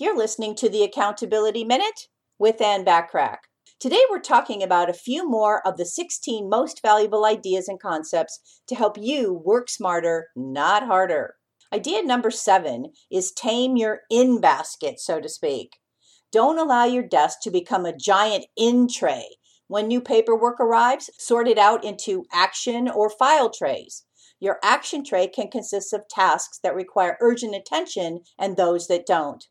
You're listening to the Accountability Minute with Anne Bachrach. Today we're talking about a few more of the 16 most valuable ideas and concepts to help you work smarter, not harder. Idea number seven is tame your in basket, so to speak. Don't allow your desk to become a giant in tray. When new paperwork arrives, sort it out into action or file trays. Your action tray can consist of tasks that require urgent attention and those that don't.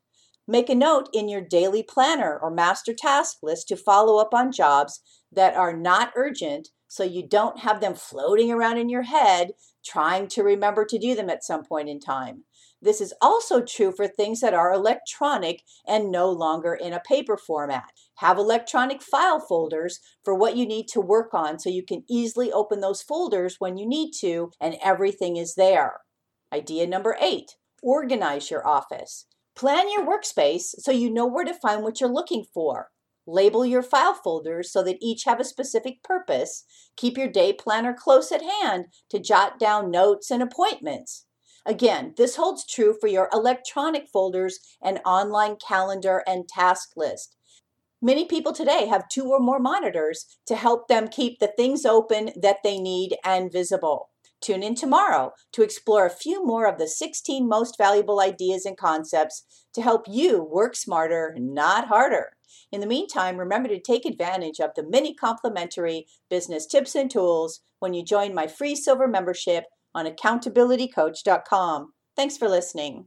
Make a note in your daily planner or master task list to follow up on jobs that are not urgent so you don't have them floating around in your head trying to remember to do them at some point in time. This is also true for things that are electronic and no longer in a paper format. Have electronic file folders for what you need to work on so you can easily open those folders when you need to and everything is there. Idea number eight organize your office. Plan your workspace so you know where to find what you're looking for. Label your file folders so that each have a specific purpose. Keep your day planner close at hand to jot down notes and appointments. Again, this holds true for your electronic folders and online calendar and task list. Many people today have two or more monitors to help them keep the things open that they need and visible. Tune in tomorrow to explore a few more of the 16 most valuable ideas and concepts to help you work smarter, not harder. In the meantime, remember to take advantage of the many complimentary business tips and tools when you join my free silver membership on accountabilitycoach.com. Thanks for listening.